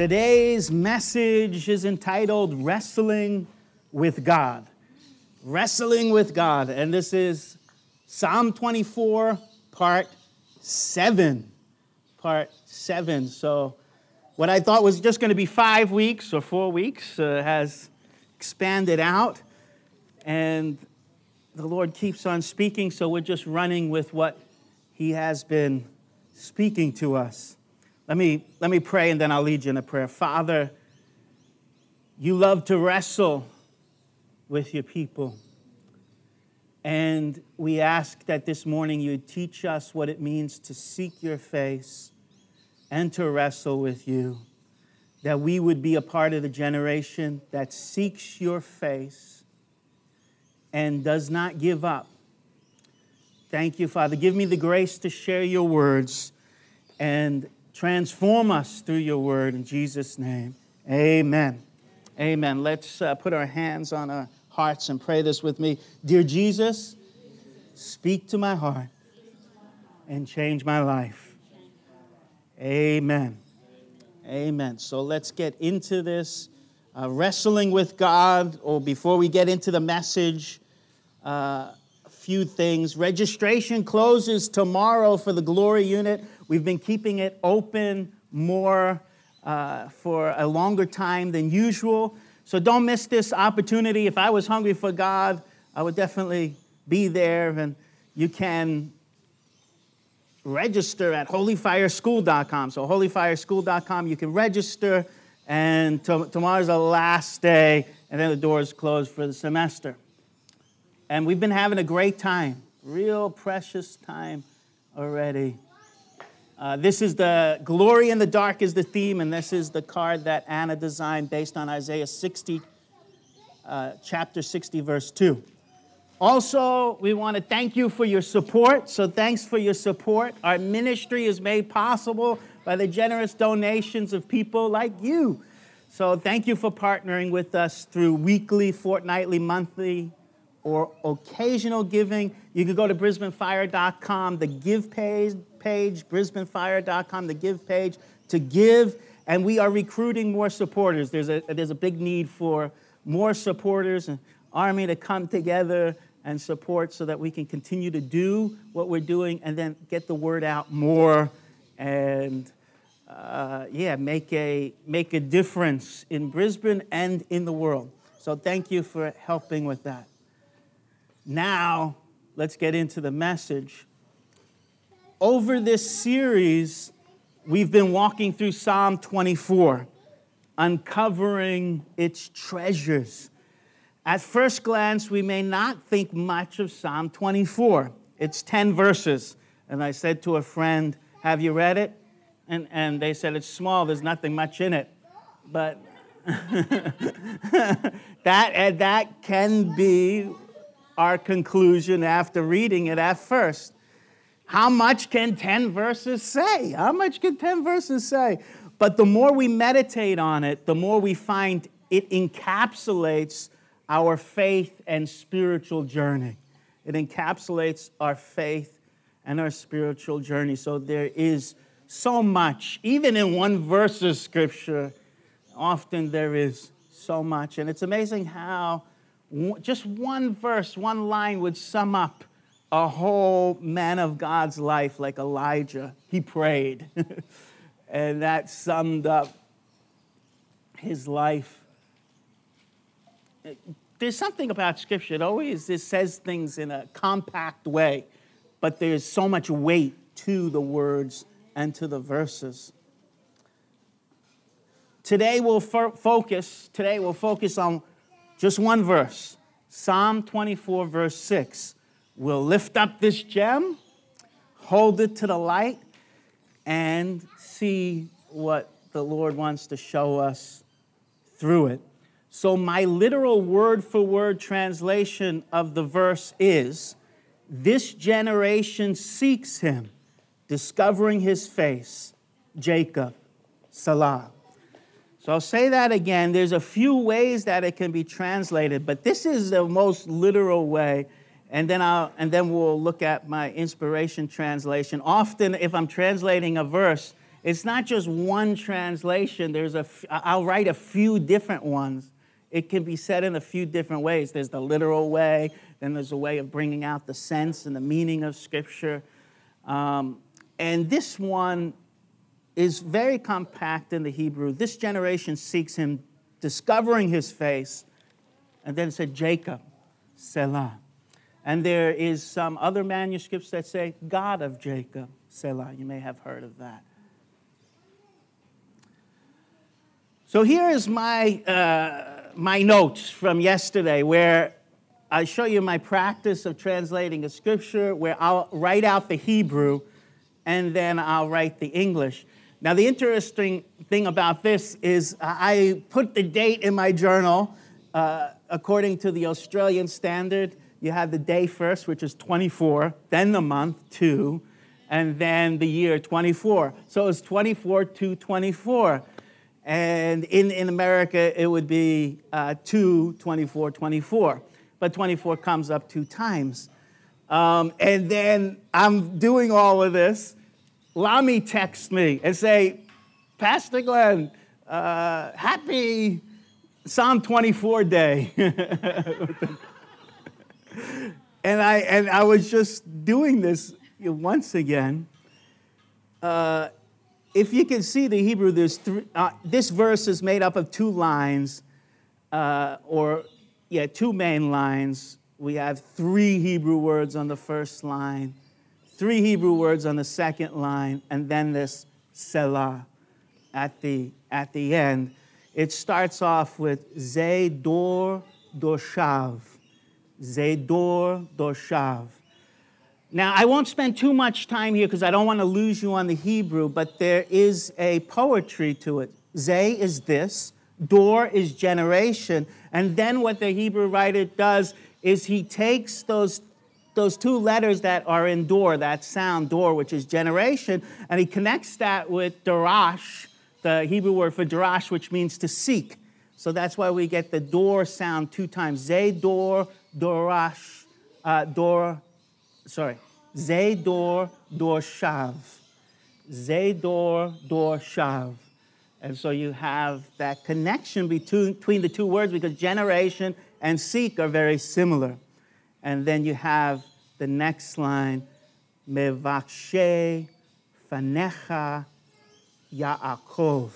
Today's message is entitled Wrestling with God. Wrestling with God. And this is Psalm 24, part 7. Part 7. So, what I thought was just going to be five weeks or four weeks uh, has expanded out. And the Lord keeps on speaking, so we're just running with what He has been speaking to us. Let me, let me pray and then I'll lead you in a prayer. Father, you love to wrestle with your people. And we ask that this morning you teach us what it means to seek your face and to wrestle with you. That we would be a part of the generation that seeks your face and does not give up. Thank you, Father. Give me the grace to share your words and Transform us through your word in Jesus' name. Amen. Amen. Let's uh, put our hands on our hearts and pray this with me. Dear Jesus, speak to my heart and change my life. Amen. Amen. So let's get into this uh, wrestling with God, or before we get into the message, uh, a few things. Registration closes tomorrow for the Glory Unit. We've been keeping it open more uh, for a longer time than usual. So don't miss this opportunity. If I was hungry for God, I would definitely be there. And you can register at holyfireschool.com. So, holyfireschool.com, you can register, and t- tomorrow's the last day, and then the doors close for the semester. And we've been having a great time, real precious time already. Uh, this is the glory in the dark is the theme, and this is the card that Anna designed based on Isaiah 60, uh, chapter 60, verse 2. Also, we want to thank you for your support. So, thanks for your support. Our ministry is made possible by the generous donations of people like you. So, thank you for partnering with us through weekly, fortnightly, monthly, or occasional giving. You can go to brisbanefire.com, the give page, page, brisbanefire.com, the give page, to give. And we are recruiting more supporters. There's a, there's a big need for more supporters, an army to come together and support so that we can continue to do what we're doing and then get the word out more and uh, yeah, make a, make a difference in Brisbane and in the world. So thank you for helping with that. Now, let's get into the message over this series, we've been walking through Psalm 24, uncovering its treasures. At first glance, we may not think much of Psalm 24. It's 10 verses. And I said to a friend, Have you read it? And, and they said, It's small, there's nothing much in it. But that, that can be our conclusion after reading it at first. How much can 10 verses say? How much can 10 verses say? But the more we meditate on it, the more we find it encapsulates our faith and spiritual journey. It encapsulates our faith and our spiritual journey. So there is so much, even in one verse of scripture, often there is so much. And it's amazing how just one verse, one line would sum up a whole man of God's life like Elijah. He prayed. and that summed up his life. There's something about Scripture. It always it says things in a compact way, but there's so much weight to the words and to the verses. today we'll fo- focus. Today we'll focus on just one verse, Psalm 24, verse 6. We'll lift up this gem, hold it to the light, and see what the Lord wants to show us through it. So, my literal word for word translation of the verse is This generation seeks him, discovering his face, Jacob, Selah. So, I'll say that again. There's a few ways that it can be translated, but this is the most literal way. And then, I'll, and then we'll look at my inspiration translation. Often, if I'm translating a verse, it's not just one translation. There's a, f- I'll write a few different ones. It can be said in a few different ways. There's the literal way, then there's a way of bringing out the sense and the meaning of Scripture. Um, and this one is very compact in the Hebrew. This generation seeks him, discovering his face, and then it said Jacob, Selah. And there is some other manuscripts that say God of Jacob, Selah. You may have heard of that. So here is my, uh, my notes from yesterday where I show you my practice of translating a scripture where I'll write out the Hebrew and then I'll write the English. Now, the interesting thing about this is I put the date in my journal uh, according to the Australian standard. You have the day first, which is 24, then the month, 2, and then the year, 24. So it's 24 to 24. And in, in America, it would be uh, 2, 24, 24. But 24 comes up two times. Um, and then I'm doing all of this. Lami texts me and say, Pastor Glenn, uh, happy Psalm 24 day. and, I, and I was just doing this once again. Uh, if you can see the Hebrew, there's three, uh, this verse is made up of two lines, uh, or yeah, two main lines. We have three Hebrew words on the first line, three Hebrew words on the second line, and then this Selah at the, at the end. It starts off with Zedor Doshav. Zedor Doshav. Now, I won't spend too much time here because I don't want to lose you on the Hebrew, but there is a poetry to it. Zay is this, Dor is generation, and then what the Hebrew writer does is he takes those, those two letters that are in door, that sound door, which is generation, and he connects that with Darash, the Hebrew word for Darash, which means to seek. So that's why we get the door sound two times. Zay Dor, Dorash, uh, Dor, sorry, Zedor Dorshav. Zedor Dorshav. And so you have that connection between the two words because generation and seek are very similar. And then you have the next line, Mevakshe Fanecha Yaakov.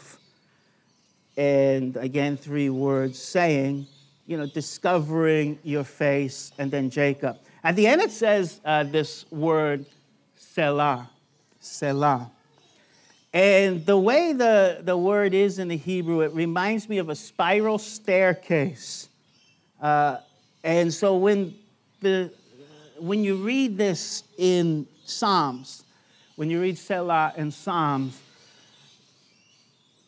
And again, three words saying, you know, discovering your face, and then Jacob. At the end, it says uh, this word, Selah. Selah. And the way the, the word is in the Hebrew, it reminds me of a spiral staircase. Uh, and so when, the, when you read this in Psalms, when you read Selah in Psalms,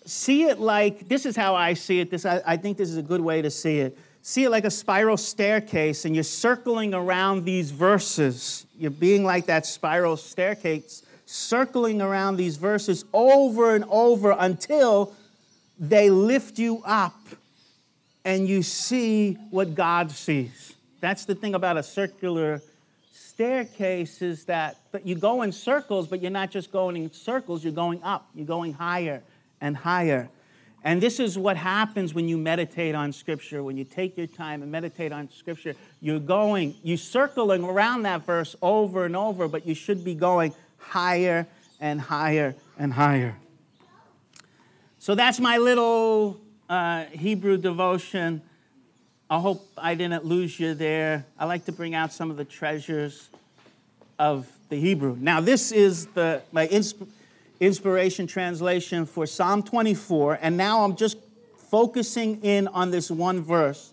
see it like this is how I see it. This, I, I think this is a good way to see it see it like a spiral staircase and you're circling around these verses. You're being like that spiral staircase, circling around these verses over and over until they lift you up and you see what God sees. That's the thing about a circular staircase is that but you go in circles, but you're not just going in circles, you're going up, you're going higher and higher. And this is what happens when you meditate on Scripture. When you take your time and meditate on Scripture, you're going, you're circling around that verse over and over, but you should be going higher and higher and higher. So that's my little uh, Hebrew devotion. I hope I didn't lose you there. I like to bring out some of the treasures of the Hebrew. Now, this is the my insp- inspiration translation for Psalm 24, and now I'm just focusing in on this one verse.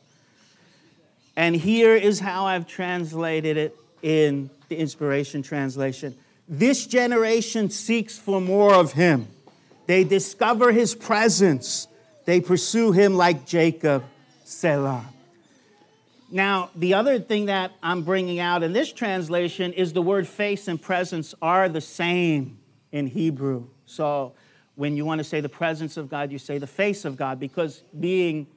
And here is how I've translated it in the inspiration translation. This generation seeks for more of him. They discover his presence. They pursue him like Jacob, Selah. Now, the other thing that I'm bringing out in this translation is the word face and presence are the same in Hebrew. So when you want to say the presence of God, you say the face of God because being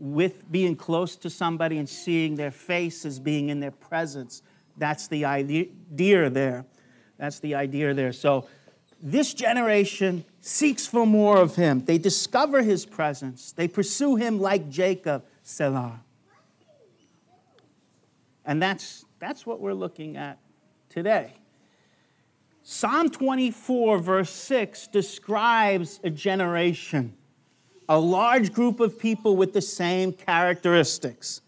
with being close to somebody and seeing their face is being in their presence, that's the idea there. That's the idea there. So this generation seeks for more of him. They discover his presence. They pursue him like Jacob, Selah. And that's, that's what we're looking at today. Psalm 24, verse 6, describes a generation, a large group of people with the same characteristics.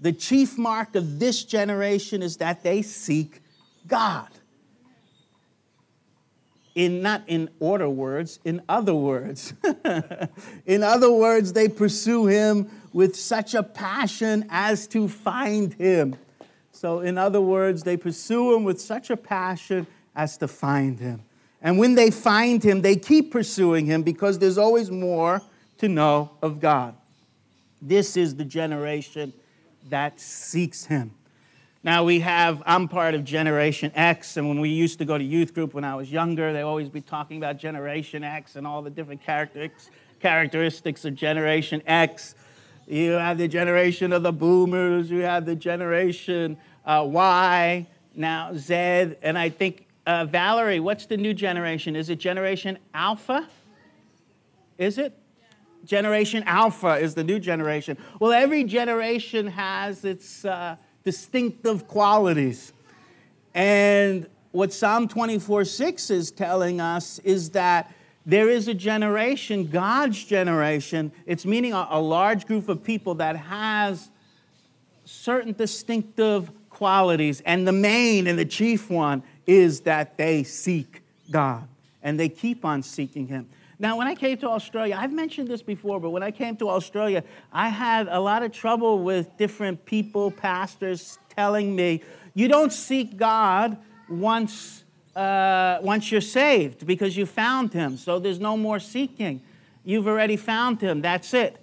The chief mark of this generation is that they seek God. In not in order words, in other words. in other words, they pursue him with such a passion as to find him. So, in other words, they pursue him with such a passion as to find him. And when they find him, they keep pursuing him because there's always more to know of God. This is the generation that seeks him. Now we have, I'm part of Generation X, and when we used to go to youth group when I was younger, they always be talking about Generation X and all the different characteristics of Generation X. You have the generation of the boomers, you have the generation uh, Y, now Z, and I think uh, Valerie, what's the new generation? Is it Generation Alpha? Is it? Generation Alpha is the new generation. Well, every generation has its uh, distinctive qualities. And what Psalm 24 6 is telling us is that there is a generation, God's generation, it's meaning a, a large group of people that has certain distinctive qualities. And the main and the chief one is that they seek God and they keep on seeking Him. Now, when I came to Australia, I've mentioned this before, but when I came to Australia, I had a lot of trouble with different people, pastors, telling me, you don't seek God once, uh, once you're saved because you found Him. So there's no more seeking. You've already found Him. That's it.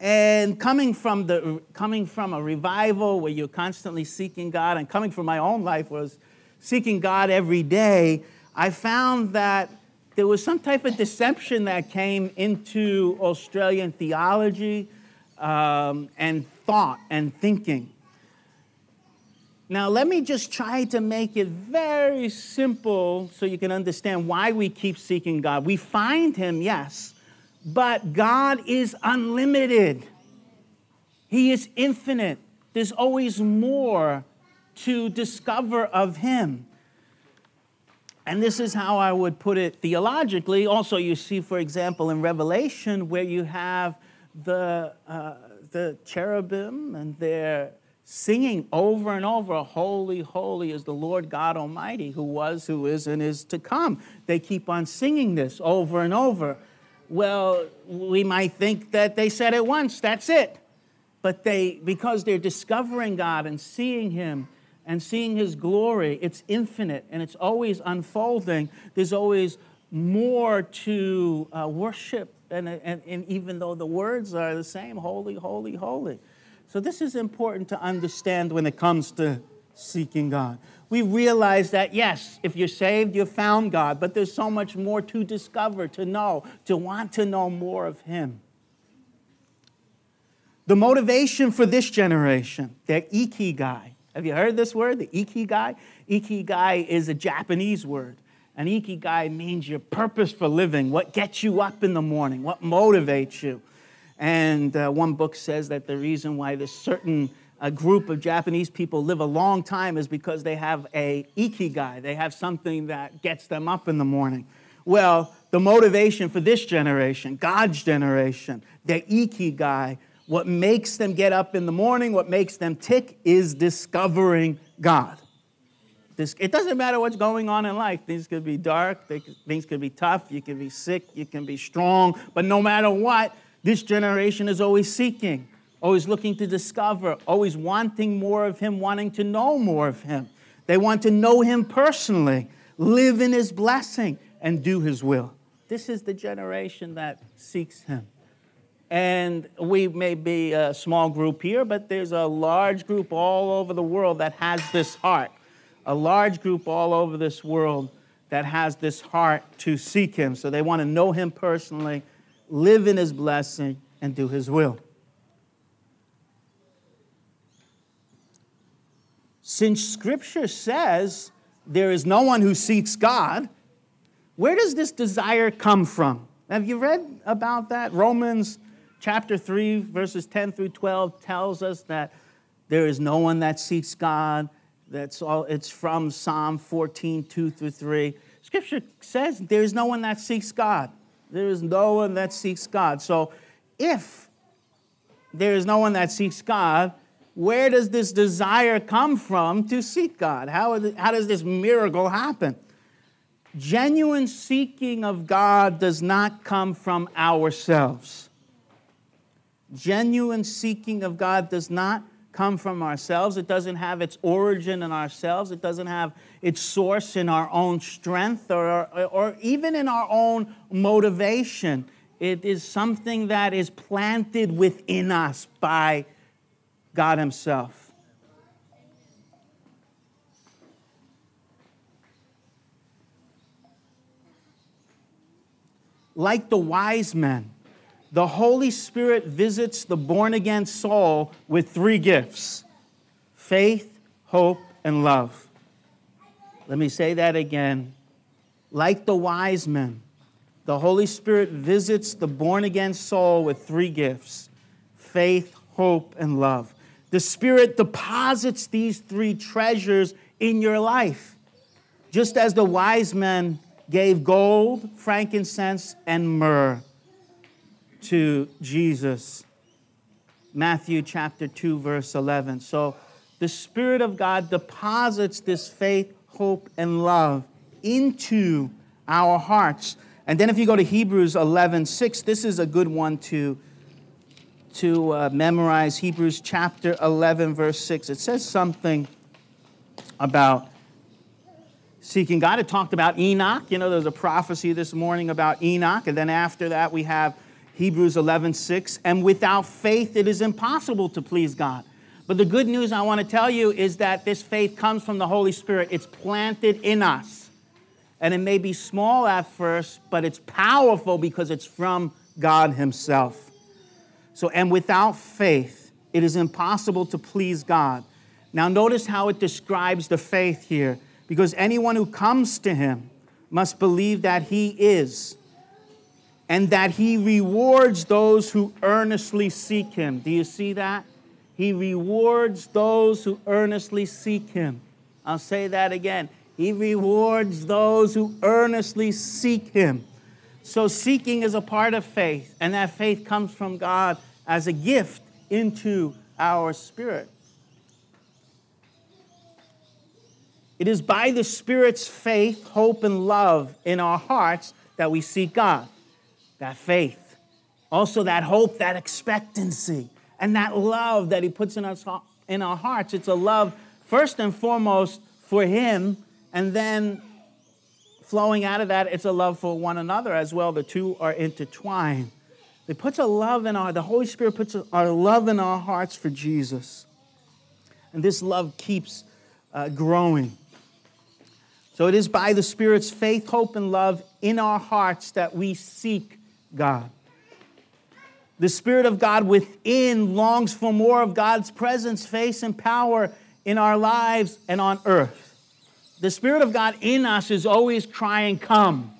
And coming from, the, coming from a revival where you're constantly seeking God, and coming from my own life was seeking God every day, I found that there was some type of deception that came into Australian theology um, and thought and thinking. Now, let me just try to make it very simple so you can understand why we keep seeking God. We find Him, yes, but God is unlimited, He is infinite. There's always more to discover of him. And this is how I would put it theologically. Also, you see, for example, in Revelation, where you have the, uh, the cherubim and they're singing over and over, Holy, holy is the Lord God Almighty, who was, who is, and is to come. They keep on singing this over and over. Well, we might think that they said it once, that's it. But they, because they're discovering God and seeing Him, and seeing his glory. It's infinite and it's always unfolding. There's always more to uh, worship, and, and, and even though the words are the same holy, holy, holy. So, this is important to understand when it comes to seeking God. We realize that, yes, if you're saved, you've found God, but there's so much more to discover, to know, to want to know more of Him. The motivation for this generation, their ikigai, have you heard this word, the ikigai? Ikigai is a Japanese word. And ikigai means your purpose for living, what gets you up in the morning, what motivates you. And uh, one book says that the reason why this certain a group of Japanese people live a long time is because they have a ikigai. They have something that gets them up in the morning. Well, the motivation for this generation, God's generation, their ikigai what makes them get up in the morning, what makes them tick, is discovering God. It doesn't matter what's going on in life. Things could be dark, things could be tough, you can be sick, you can be strong, but no matter what, this generation is always seeking, always looking to discover, always wanting more of Him, wanting to know more of Him. They want to know Him personally, live in His blessing, and do His will. This is the generation that seeks Him. And we may be a small group here, but there's a large group all over the world that has this heart. A large group all over this world that has this heart to seek Him. So they want to know Him personally, live in His blessing, and do His will. Since Scripture says there is no one who seeks God, where does this desire come from? Have you read about that? Romans chapter 3, verses 10 through 12 tells us that there is no one that seeks God. That's all, it's from Psalm 14, 2 through 3. Scripture says there is no one that seeks God. There is no one that seeks God. So if there is no one that seeks God, where does this desire come from to seek God? How, how does this miracle happen? Genuine seeking of God does not come from ourselves. Genuine seeking of God does not come from ourselves. It doesn't have its origin in ourselves. It doesn't have its source in our own strength or, or, or, even in our own motivation. It is something that is planted within us by God Himself. Like the wise men, the Holy Spirit visits the born again soul with three gifts faith, hope, and love. Let me say that again. Like the wise men, the Holy Spirit visits the born again soul with three gifts faith, hope, and love. The Spirit deposits these three treasures in your life. Just as the wise men gave gold, frankincense, and myrrh to Jesus. Matthew chapter 2, verse 11. So the Spirit of God deposits this faith, hope, and love into our hearts. And then if you go to Hebrews 11, 6, this is a good one to, to uh, memorize. Hebrews chapter 11, verse 6. It says something about seeking God. It talked about Enoch. You know, there's a prophecy this morning about Enoch. And then after that, we have Hebrews 11, 6. And without faith, it is impossible to please God. But the good news I want to tell you is that this faith comes from the Holy Spirit. It's planted in us. And it may be small at first, but it's powerful because it's from God Himself. So, and without faith, it is impossible to please God. Now, notice how it describes the faith here, because anyone who comes to Him must believe that He is and that he rewards those who earnestly seek him. Do you see that? He rewards those who earnestly seek him. I'll say that again. He rewards those who earnestly seek him. So, seeking is a part of faith, and that faith comes from God as a gift into our spirit. It is by the Spirit's faith, hope, and love in our hearts that we seek God that faith, also that hope, that expectancy, and that love that He puts in, us, in our hearts. It's a love, first and foremost, for Him, and then flowing out of that, it's a love for one another as well. The two are intertwined. It puts a love in our, the Holy Spirit puts our love in our hearts for Jesus. And this love keeps uh, growing. So it is by the Spirit's faith, hope, and love in our hearts that we seek God. The Spirit of God within longs for more of God's presence, face, and power in our lives and on earth. The Spirit of God in us is always crying, Come.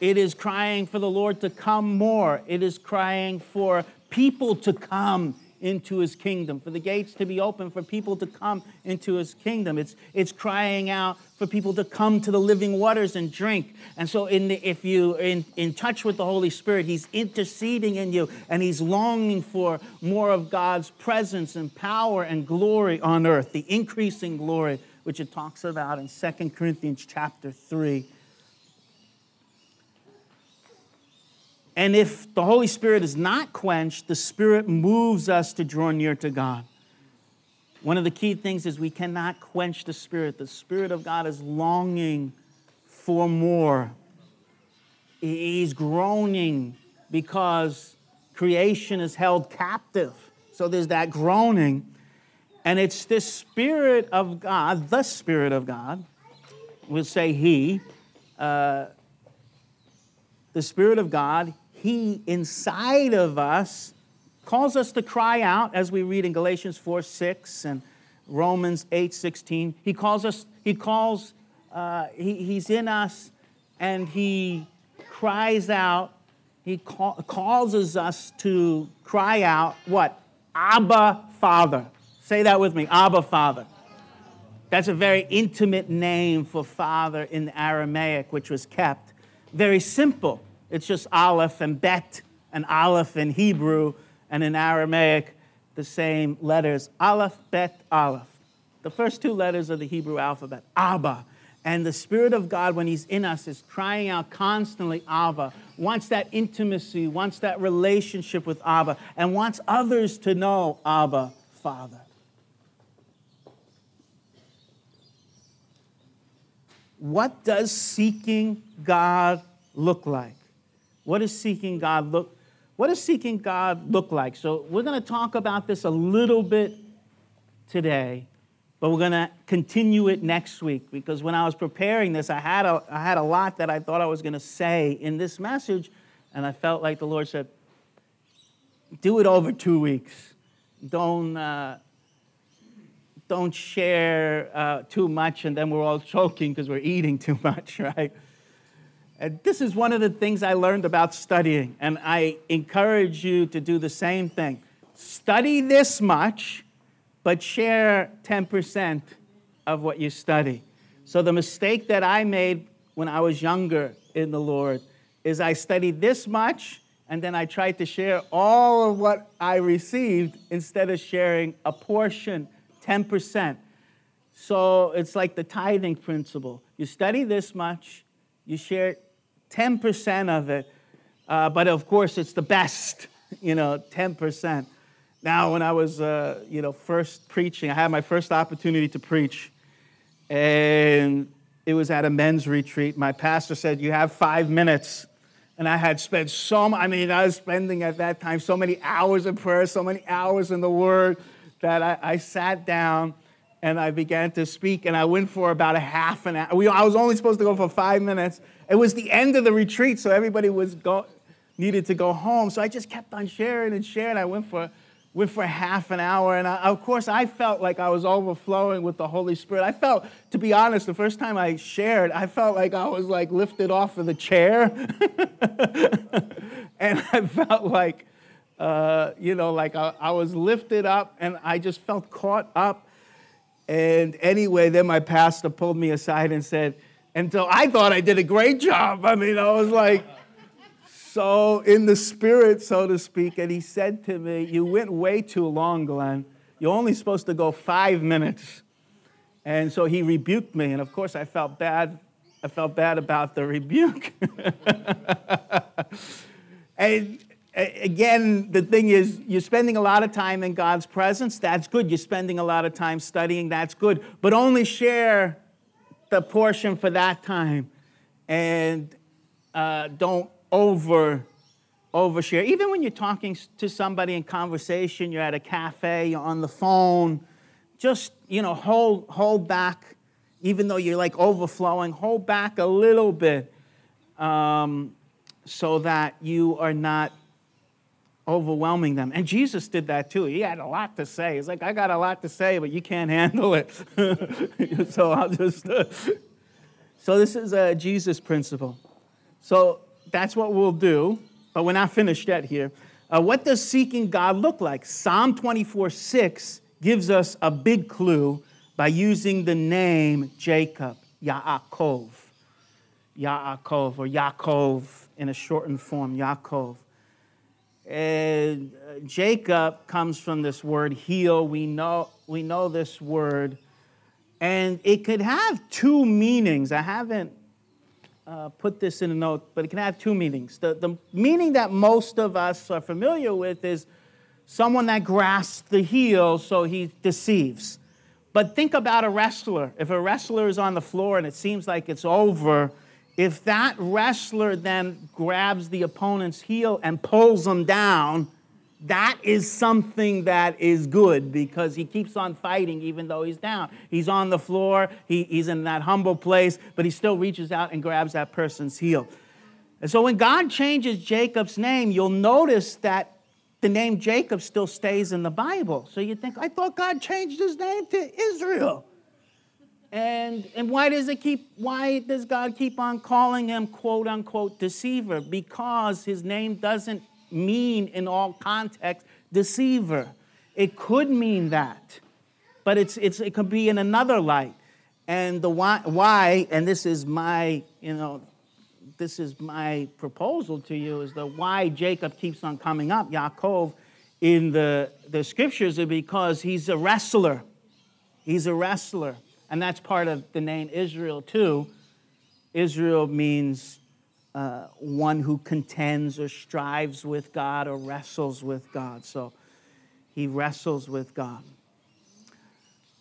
It is crying for the Lord to come more. It is crying for people to come into his kingdom, for the gates to be open, for people to come into his kingdom. It's, it's crying out for people to come to the living waters and drink. And so, in the, if you're in, in touch with the Holy Spirit, he's interceding in you and he's longing for more of God's presence and power and glory on earth, the increasing glory which it talks about in 2 Corinthians chapter 3. And if the Holy Spirit is not quenched, the Spirit moves us to draw near to God. One of the key things is we cannot quench the Spirit. The Spirit of God is longing for more. He's groaning because creation is held captive. So there's that groaning. And it's this Spirit of God, the Spirit of God, we'll say He, uh, the Spirit of God, He inside of us calls us to cry out, as we read in Galatians 4 6 and Romans 8 16. He calls us, He calls, uh, he, He's in us and He cries out, He call, causes us to cry out, what? Abba, Father. Say that with me Abba, Father. That's a very intimate name for father in Aramaic, which was kept. Very simple. It's just Aleph and Bet and Aleph in Hebrew, and in Aramaic, the same letters Aleph, Bet, Aleph. The first two letters of the Hebrew alphabet, Abba. And the Spirit of God, when He's in us, is crying out constantly, Abba, wants that intimacy, wants that relationship with Abba, and wants others to know Abba, Father. What does seeking God look like? What does seeking God look what does seeking God look like? So we're going to talk about this a little bit today, but we're going to continue it next week because when I was preparing this, I had a, I had a lot that I thought I was going to say in this message, and I felt like the Lord said, do it over two weeks. Don't, uh, don't share uh, too much, and then we're all choking because we're eating too much, right? And this is one of the things I learned about studying, and I encourage you to do the same thing. Study this much, but share 10% of what you study. So, the mistake that I made when I was younger in the Lord is I studied this much, and then I tried to share all of what I received instead of sharing a portion, 10%. So, it's like the tithing principle. You study this much, you share 10% of it, uh, but of course it's the best, you know, 10%. Now, when I was, uh, you know, first preaching, I had my first opportunity to preach, and it was at a men's retreat. My pastor said, "You have five minutes," and I had spent so. I mean, I was spending at that time so many hours in prayer, so many hours in the Word, that I, I sat down and I began to speak, and I went for about a half an hour. I was only supposed to go for five minutes. It was the end of the retreat, so everybody was go, needed to go home. So I just kept on sharing and sharing. I went for went for half an hour, and I, of course, I felt like I was overflowing with the Holy Spirit. I felt, to be honest, the first time I shared, I felt like I was like lifted off of the chair, and I felt like, uh, you know, like I, I was lifted up, and I just felt caught up and anyway, then my pastor pulled me aside and said, and so I thought I did a great job. I mean, I was like, so in the spirit, so to speak. And he said to me, You went way too long, Glenn. You're only supposed to go five minutes. And so he rebuked me. And of course, I felt bad. I felt bad about the rebuke. and again, the thing is, you're spending a lot of time in God's presence. That's good. You're spending a lot of time studying. That's good. But only share the portion for that time, and uh, don't over overshare. Even when you're talking to somebody in conversation, you're at a cafe, you're on the phone. Just you know, hold hold back. Even though you're like overflowing, hold back a little bit, um, so that you are not overwhelming them. And Jesus did that too. He had a lot to say. He's like, I got a lot to say, but you can't handle it. so I'll just. So this is a Jesus principle. So that's what we'll do, but we're not finished yet here. Uh, what does seeking God look like? Psalm 24 6 gives us a big clue by using the name Jacob, Yaakov. Yaakov, or Yaakov in a shortened form, Yaakov. And uh, Jacob comes from this word heel. We know, we know this word And it could have two meanings. I haven't uh, put this in a note, but it can have two meanings. The, the meaning that most of us are familiar with is someone that grasps the heel so he deceives. But think about a wrestler. If a wrestler is on the floor and it seems like it's over, if that wrestler then grabs the opponent's heel and pulls them down, that is something that is good because he keeps on fighting even though he's down. He's on the floor, he, he's in that humble place, but he still reaches out and grabs that person's heel. And so when God changes Jacob's name, you'll notice that the name Jacob still stays in the Bible. So you think, I thought God changed his name to Israel. And, and why does it keep why does God keep on calling him quote unquote deceiver? Because his name doesn't mean in all contexts deceiver. It could mean that, but it's, it's, it could be in another light. And the why, why, and this is my, you know, this is my proposal to you, is the why Jacob keeps on coming up, Yaakov, in the, the scriptures, is because he's a wrestler. He's a wrestler. And that's part of the name Israel, too. Israel means uh, one who contends or strives with God or wrestles with God. So he wrestles with God.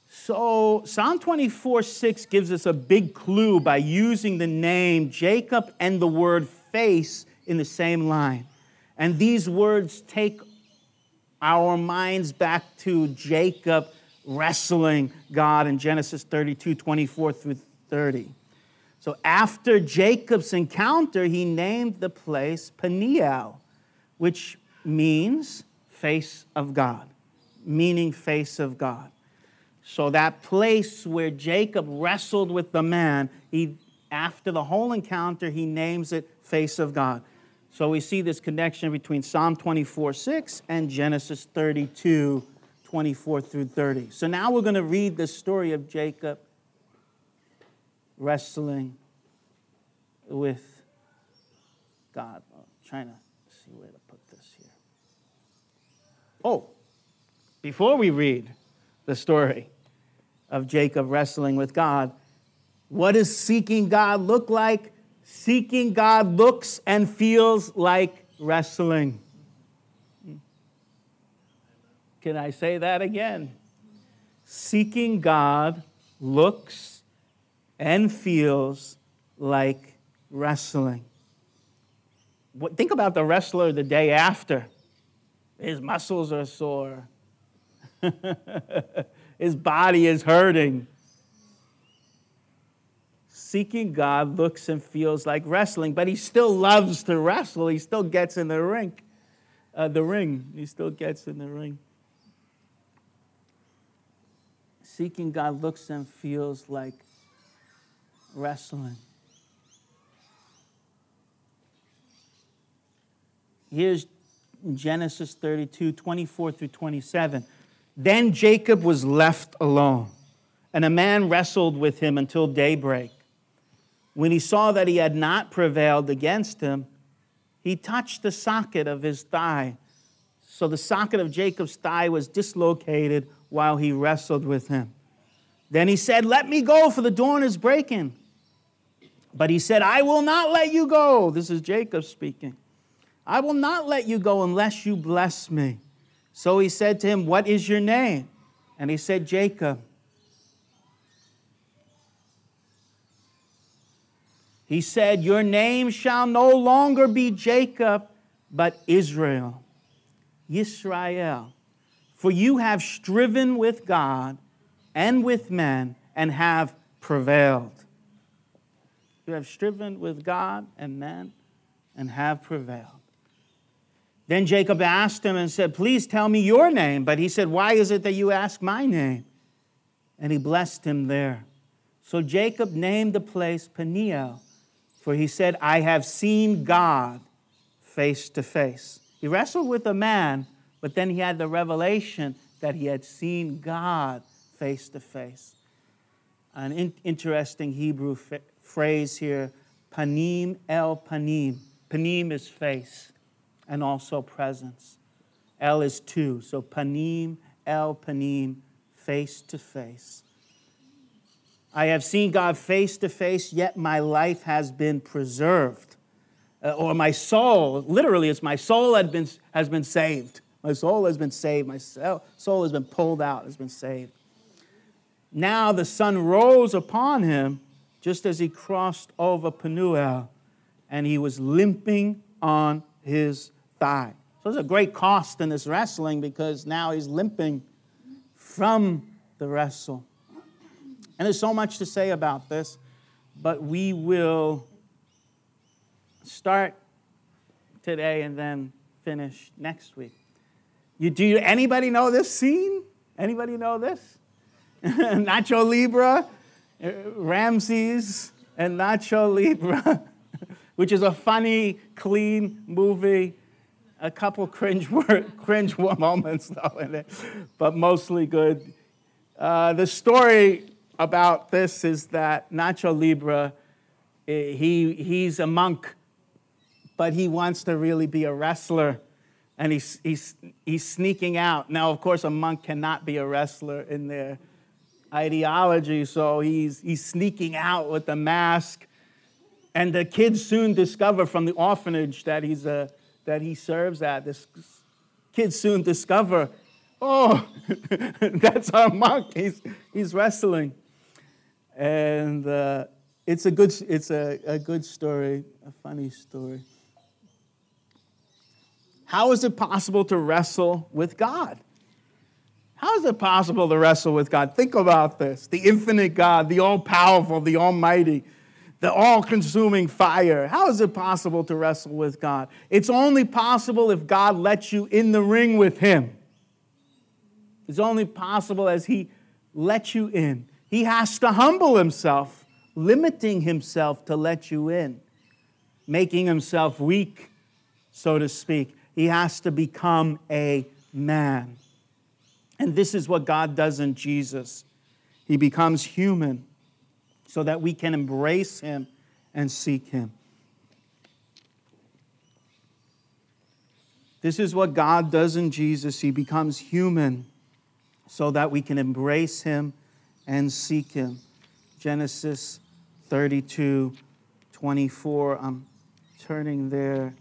So Psalm 24 6 gives us a big clue by using the name Jacob and the word face in the same line. And these words take our minds back to Jacob wrestling God in Genesis 32 24 through 30. So after Jacob's encounter, he named the place Peniel, which means face of God, meaning face of God. So that place where Jacob wrestled with the man, he after the whole encounter, he names it face of God. So we see this connection between Psalm 24, 6 and Genesis 32, 24 through 30. So now we're going to read the story of Jacob wrestling with God. I'm trying to see where to put this here. Oh, before we read the story of Jacob wrestling with God, what does seeking God look like? Seeking God looks and feels like wrestling. Can I say that again? Seeking God looks and feels like wrestling. Think about the wrestler the day after. His muscles are sore, his body is hurting. Seeking God looks and feels like wrestling, but he still loves to wrestle. He still gets in the ring. Uh, the ring. He still gets in the ring. Seeking God looks and feels like wrestling. Here's Genesis 32, 24 through 27. Then Jacob was left alone, and a man wrestled with him until daybreak. When he saw that he had not prevailed against him, he touched the socket of his thigh. So the socket of Jacob's thigh was dislocated while he wrestled with him. Then he said, Let me go, for the dawn is breaking. But he said, I will not let you go. This is Jacob speaking. I will not let you go unless you bless me. So he said to him, What is your name? And he said, Jacob. He said, Your name shall no longer be Jacob, but Israel. Yisrael. For you have striven with God and with men and have prevailed. You have striven with God and men and have prevailed. Then Jacob asked him and said, Please tell me your name. But he said, Why is it that you ask my name? And he blessed him there. So Jacob named the place Peniel, for he said, I have seen God face to face. He wrestled with a man, but then he had the revelation that he had seen God face to face. An in- interesting Hebrew f- phrase here, panim el panim. Panim is face and also presence. El is to, so panim, el panim, face to face. I have seen God face to face, yet my life has been preserved. Uh, or my soul, literally, it's my soul has been, has been saved. My soul has been saved. My soul has been pulled out, has been saved. Now the sun rose upon him just as he crossed over Penuel, and he was limping on his thigh. So there's a great cost in this wrestling because now he's limping from the wrestle. And there's so much to say about this, but we will start today and then finish next week. You, do you, anybody know this scene? Anybody know this? Nacho Libre, uh, Ramses, and Nacho Libre, which is a funny, clean movie. A couple cringe, cringe moments though in it, but mostly good. Uh, the story about this is that Nacho Libre, eh, he, he's a monk but he wants to really be a wrestler and he's, he's, he's sneaking out. Now, of course, a monk cannot be a wrestler in their ideology, so he's, he's sneaking out with the mask. And the kids soon discover from the orphanage that, he's a, that he serves at, this kids soon discover, oh, that's our monk. He's, he's wrestling. And uh, it's, a good, it's a, a good story, a funny story. How is it possible to wrestle with God? How is it possible to wrestle with God? Think about this the infinite God, the all powerful, the almighty, the all consuming fire. How is it possible to wrestle with God? It's only possible if God lets you in the ring with Him. It's only possible as He lets you in. He has to humble Himself, limiting Himself to let you in, making Himself weak, so to speak he has to become a man. And this is what God does in Jesus. He becomes human so that we can embrace him and seek him. This is what God does in Jesus. He becomes human so that we can embrace him and seek him. Genesis 32 24. I'm turning there.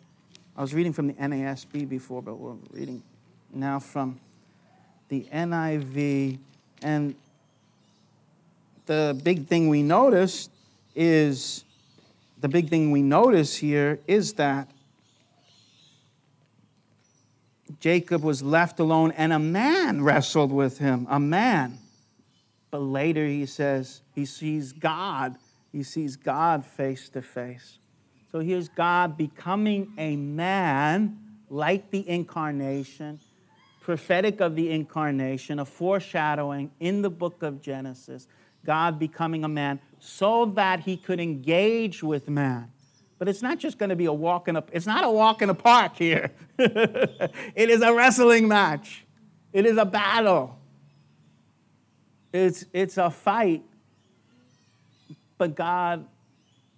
I was reading from the NASB before, but we're reading now from the NIV. And the big thing we noticed is the big thing we notice here is that Jacob was left alone and a man wrestled with him, a man. But later he says he sees God, he sees God face to face. So here's God becoming a man like the incarnation, prophetic of the incarnation, a foreshadowing in the book of Genesis. God becoming a man so that he could engage with man. But it's not just going to be a walk in a it's not a walk in a park here. it is a wrestling match. It is a battle. It's it's a fight. But God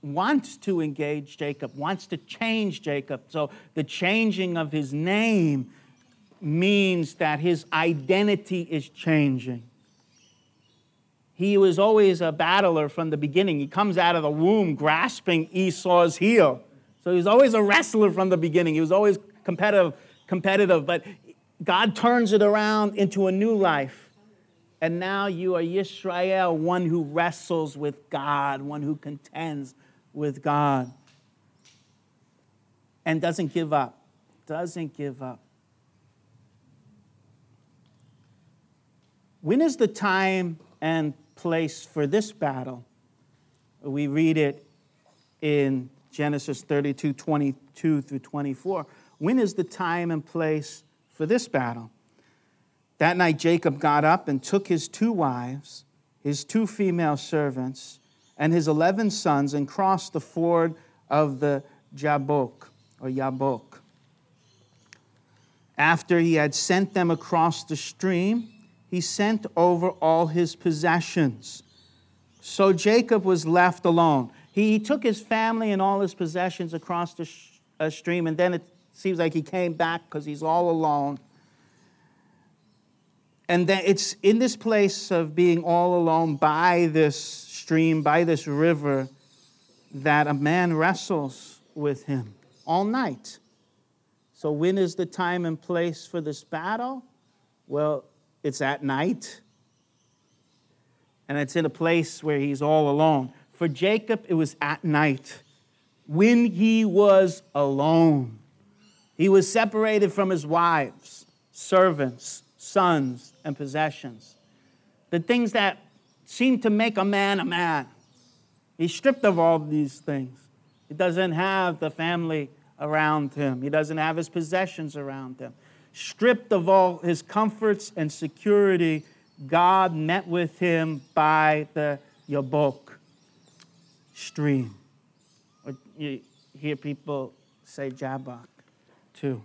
wants to engage Jacob, wants to change Jacob. So the changing of his name means that his identity is changing. He was always a battler from the beginning. He comes out of the womb grasping Esau's heel. So he was always a wrestler from the beginning. He was always competitive, competitive, but God turns it around into a new life. And now you are Yisrael, one who wrestles with God, one who contends with God and doesn't give up. Doesn't give up. When is the time and place for this battle? We read it in Genesis 32 22 through 24. When is the time and place for this battle? That night, Jacob got up and took his two wives, his two female servants, and his 11 sons and crossed the ford of the Jabbok or Yabok. After he had sent them across the stream, he sent over all his possessions. So Jacob was left alone. He took his family and all his possessions across the sh- uh, stream, and then it seems like he came back because he's all alone. And then it's in this place of being all alone by this stream, by this river, that a man wrestles with him all night. So, when is the time and place for this battle? Well, it's at night. And it's in a place where he's all alone. For Jacob, it was at night when he was alone. He was separated from his wives, servants, sons, and possessions. The things that seemed to make a man a man. He's stripped of all these things. He doesn't have the family around him, he doesn't have his possessions around him. Stripped of all his comforts and security, God met with him by the Yabok stream. You hear people say Jabbok too.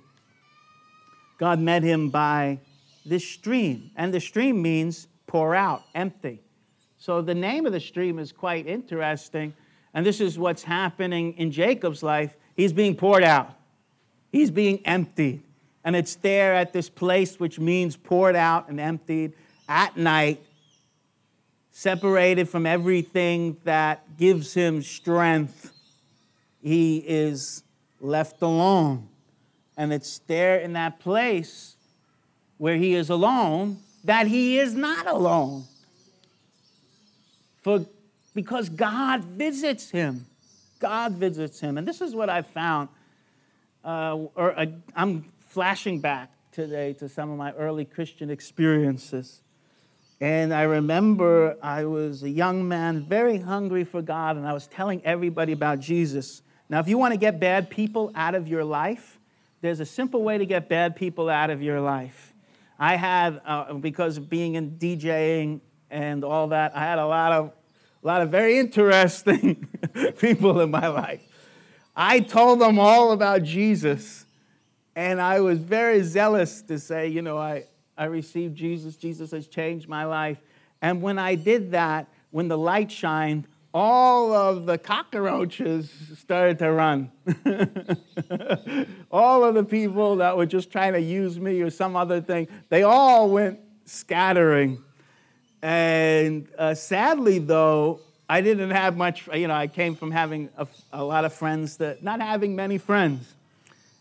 God met him by this stream, and the stream means pour out, empty. So the name of the stream is quite interesting, and this is what's happening in Jacob's life. He's being poured out, he's being emptied, and it's there at this place which means poured out and emptied at night, separated from everything that gives him strength. He is left alone. And it's there in that place where he is alone that he is not alone. For, because God visits him. God visits him. And this is what I found. Uh, or uh, I'm flashing back today to some of my early Christian experiences. And I remember I was a young man, very hungry for God, and I was telling everybody about Jesus. Now, if you want to get bad people out of your life, there's a simple way to get bad people out of your life. I had, uh, because of being in DJing and all that, I had a lot of, a lot of very interesting people in my life. I told them all about Jesus, and I was very zealous to say, you know, I, I received Jesus. Jesus has changed my life. And when I did that, when the light shined, all of the cockroaches started to run. all of the people that were just trying to use me or some other thing, they all went scattering. And uh, sadly, though, I didn't have much, you know, I came from having a, a lot of friends that, not having many friends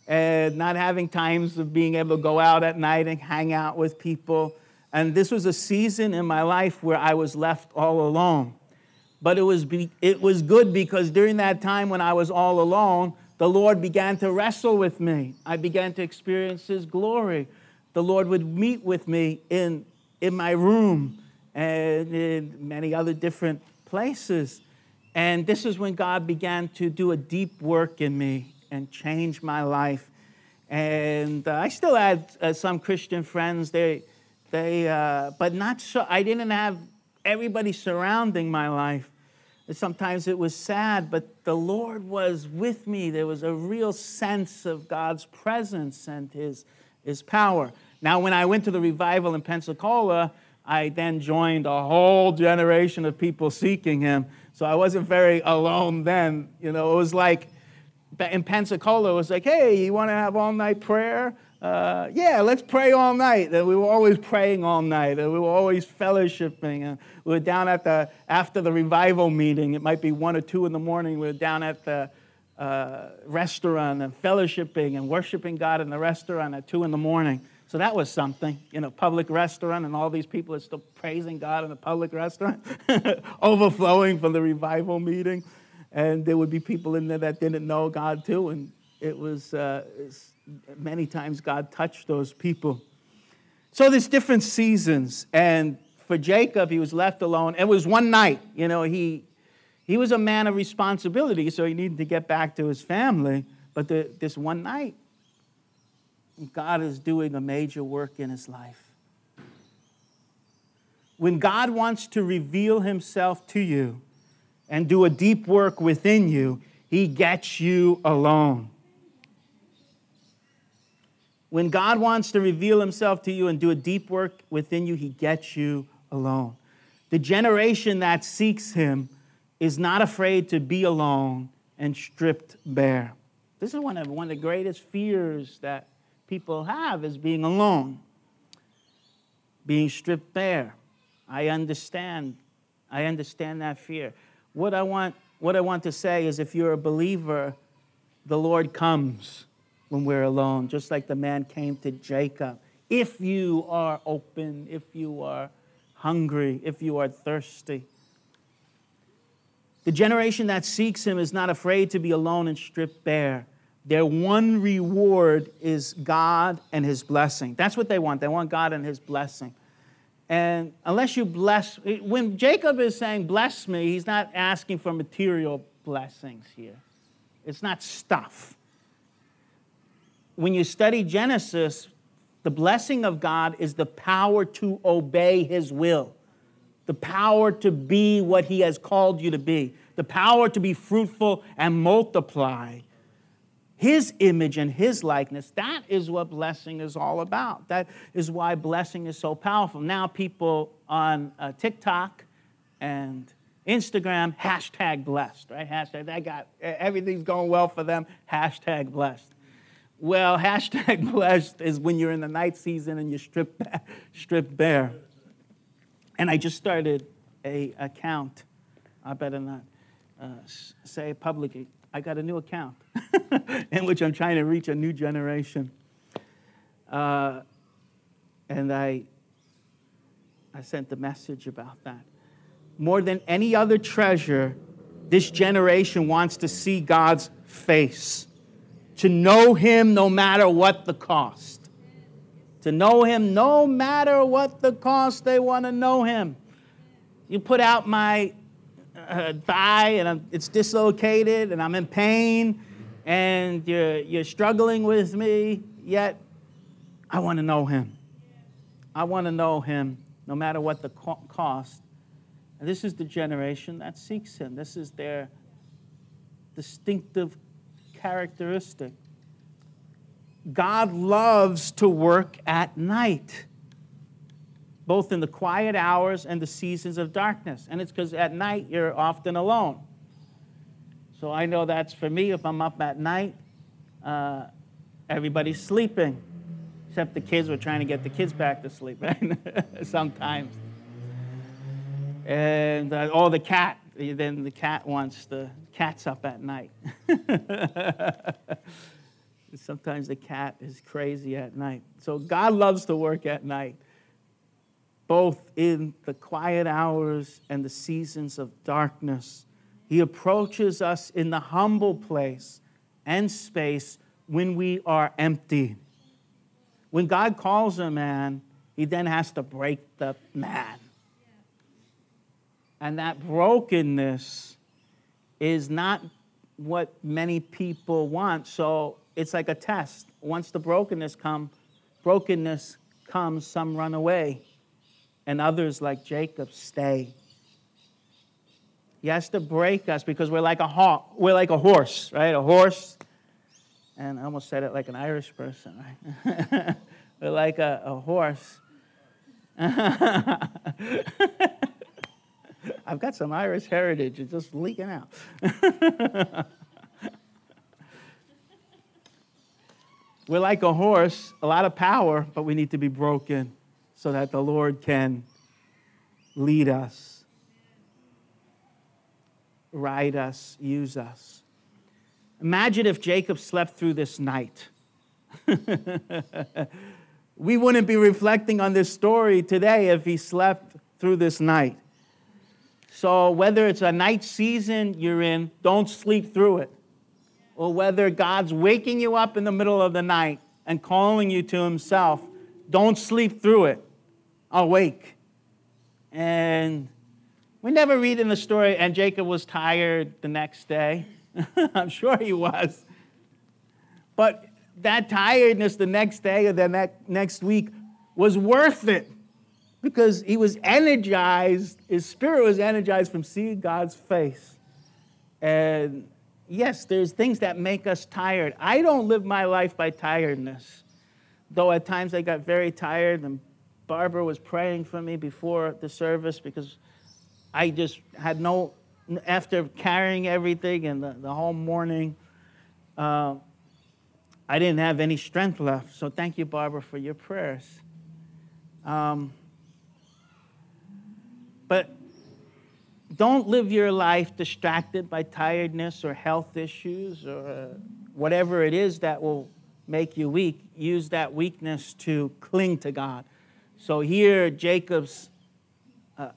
and not having times of being able to go out at night and hang out with people. And this was a season in my life where I was left all alone. But it was, be, it was good because during that time when I was all alone, the Lord began to wrestle with me. I began to experience His glory. The Lord would meet with me in, in my room and in many other different places. And this is when God began to do a deep work in me and change my life. And uh, I still had uh, some Christian friends. They, they, uh, but not so. I didn't have everybody surrounding my life. Sometimes it was sad, but the Lord was with me. There was a real sense of God's presence and His, His power. Now, when I went to the revival in Pensacola, I then joined a whole generation of people seeking Him. So I wasn't very alone then. You know, it was like in Pensacola, it was like, hey, you want to have all night prayer? Uh, yeah, let's pray all night. And we were always praying all night. And we were always fellowshipping. And we were down at the, after the revival meeting, it might be one or two in the morning, we were down at the uh, restaurant and fellowshipping and worshiping God in the restaurant at two in the morning. So that was something, you know, public restaurant, and all these people are still praising God in the public restaurant, overflowing from the revival meeting and there would be people in there that didn't know God too, and it was uh, many times God touched those people. So there's different seasons, and for Jacob, he was left alone. It was one night, you know, he he was a man of responsibility, so he needed to get back to his family. But the, this one night, God is doing a major work in his life. When God wants to reveal himself to you, and do a deep work within you, He gets you alone. When God wants to reveal Himself to you and do a deep work within you, He gets you alone. The generation that seeks Him is not afraid to be alone and stripped bare. This is one of, one of the greatest fears that people have is being alone, being stripped bare. I understand I understand that fear. What I want, what I want to say is if you're a believer, the Lord comes when we're alone, just like the man came to Jacob. If you are open, if you are hungry, if you are thirsty. The generation that seeks him is not afraid to be alone and stripped bare. Their one reward is God and his blessing. That's what they want. They want God and his blessing. And unless you bless, when Jacob is saying, bless me, he's not asking for material blessings here. It's not stuff. When you study Genesis, the blessing of God is the power to obey his will, the power to be what he has called you to be, the power to be fruitful and multiply his image and his likeness. That is what blessing is all about. That is why blessing is so powerful. Now, people on uh, TikTok and Instagram, hashtag blessed, right? Hashtag, got everything's going well for them, hashtag blessed. Well, hashtag blessed is when you're in the night season and you're stripped, stripped bare. And I just started a account. I better not uh, say publicly. I got a new account in which I'm trying to reach a new generation. Uh, and I, I sent the message about that. More than any other treasure, this generation wants to see God's face, to know Him no matter what the cost. To know Him no matter what the cost, they want to know Him. You put out my uh, thigh and I'm, it's dislocated and I'm in pain and you're, you're struggling with me, yet I want to know him. I want to know him no matter what the co- cost. And this is the generation that seeks him. This is their distinctive characteristic. God loves to work at night both in the quiet hours and the seasons of darkness. And it's because at night you're often alone. So I know that's for me. If I'm up at night, uh, everybody's sleeping, except the kids. We're trying to get the kids back to sleep, right? Sometimes. And uh, oh, the cat. Then the cat wants the cat's up at night. Sometimes the cat is crazy at night. So God loves to work at night both in the quiet hours and the seasons of darkness. He approaches us in the humble place and space when we are empty. When God calls a man, he then has to break the man. And that brokenness is not what many people want. So it's like a test. Once the brokenness come, brokenness comes, some run away and others, like Jacob, stay. He has to break us because we're like a we're like a horse, right? A horse, and I almost said it like an Irish person, right? we're like a, a horse. I've got some Irish heritage, it's just leaking out. we're like a horse, a lot of power, but we need to be broken so that the Lord can lead us, ride us, use us. Imagine if Jacob slept through this night. we wouldn't be reflecting on this story today if he slept through this night. So, whether it's a night season you're in, don't sleep through it. Or whether God's waking you up in the middle of the night and calling you to himself, don't sleep through it awake. And we never read in the story, and Jacob was tired the next day. I'm sure he was. But that tiredness the next day or the next week was worth it because he was energized, his spirit was energized from seeing God's face. And yes, there's things that make us tired. I don't live my life by tiredness, though at times I got very tired and Barbara was praying for me before the service because I just had no, after carrying everything and the, the whole morning, uh, I didn't have any strength left. So thank you, Barbara, for your prayers. Um, but don't live your life distracted by tiredness or health issues or whatever it is that will make you weak. Use that weakness to cling to God. So here, Jacob's uh,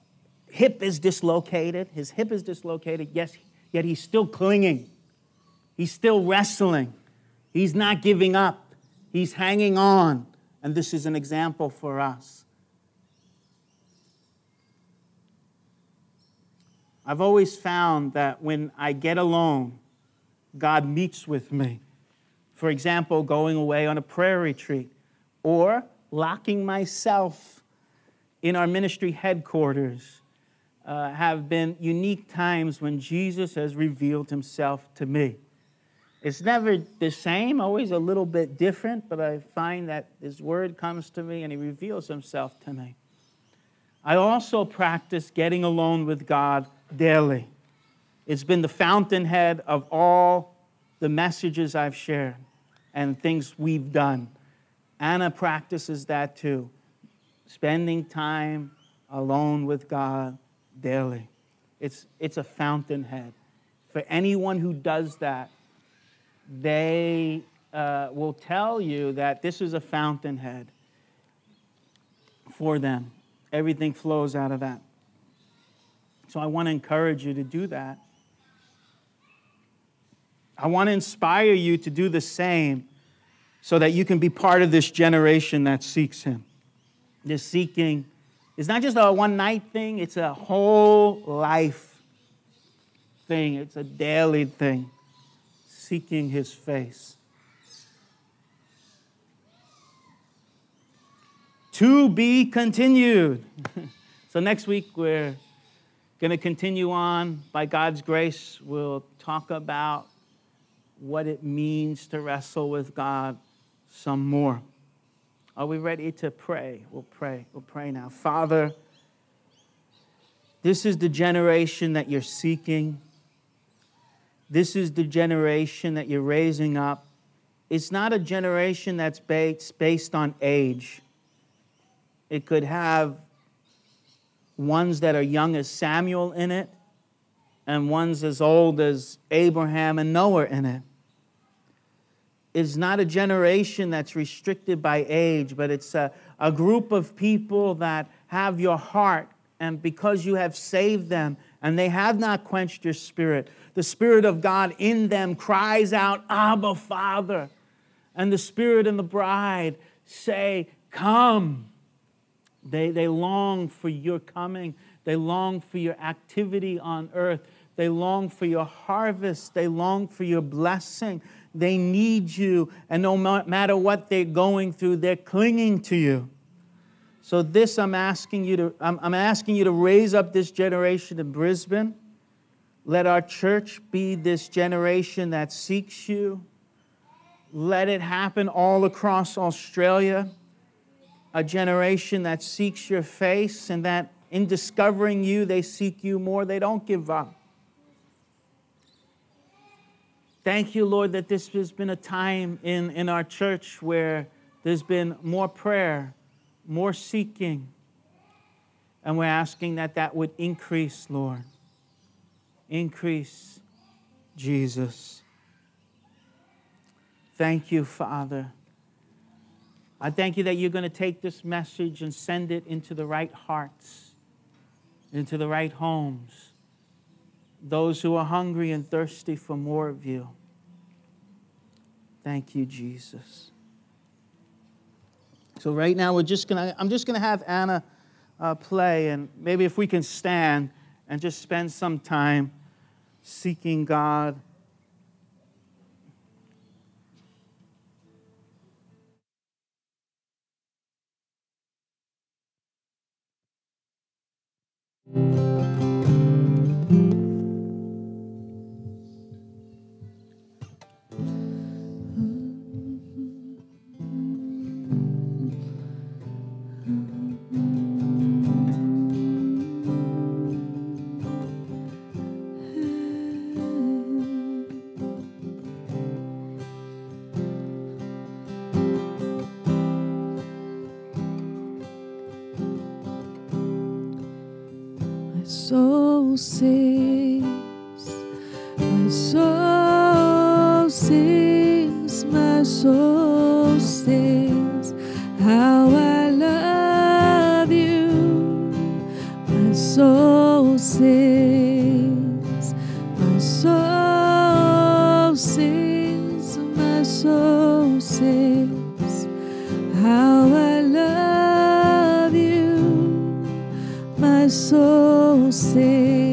hip is dislocated. His hip is dislocated, yes, yet he's still clinging. He's still wrestling. He's not giving up. He's hanging on. And this is an example for us. I've always found that when I get alone, God meets with me. For example, going away on a prayer retreat or locking myself in our ministry headquarters uh, have been unique times when Jesus has revealed himself to me. It's never the same, always a little bit different, but I find that his word comes to me and he reveals himself to me. I also practice getting alone with God daily. It's been the fountainhead of all the messages I've shared and things we've done. Anna practices that too, spending time alone with God daily. It's, it's a fountainhead. For anyone who does that, they uh, will tell you that this is a fountainhead for them. Everything flows out of that. So I want to encourage you to do that. I want to inspire you to do the same so that you can be part of this generation that seeks Him. This seeking is not just a one night thing, it's a whole life thing, it's a daily thing, seeking His face. To be continued. so next week we're going to continue on. By God's grace, we'll talk about what it means to wrestle with God some more. Are we ready to pray? We'll pray. We'll pray now. Father, this is the generation that you're seeking. This is the generation that you're raising up. It's not a generation that's based, based on age. It could have ones that are young as Samuel in it, and ones as old as Abraham and Noah in it. It's not a generation that's restricted by age, but it's a, a group of people that have your heart, and because you have saved them and they have not quenched your spirit, the Spirit of God in them cries out, Abba, Father. And the Spirit and the bride say, Come. They, they long for your coming. They long for your activity on earth. They long for your harvest. They long for your blessing. They need you. And no matter what they're going through, they're clinging to you. So this I'm asking you to I'm, I'm asking you to raise up this generation in Brisbane. Let our church be this generation that seeks you. Let it happen all across Australia a generation that seeks your face and that in discovering you, they seek you more. They don't give up. Thank you, Lord, that this has been a time in, in our church where there's been more prayer, more seeking. And we're asking that that would increase, Lord. Increase, Jesus. Thank you, Father. I thank you that you're going to take this message and send it into the right hearts, into the right homes, those who are hungry and thirsty for more of you. Thank you, Jesus. So right now we're just gonna I'm just gonna have Anna uh, play and maybe if we can stand and just spend some time seeking God. sei.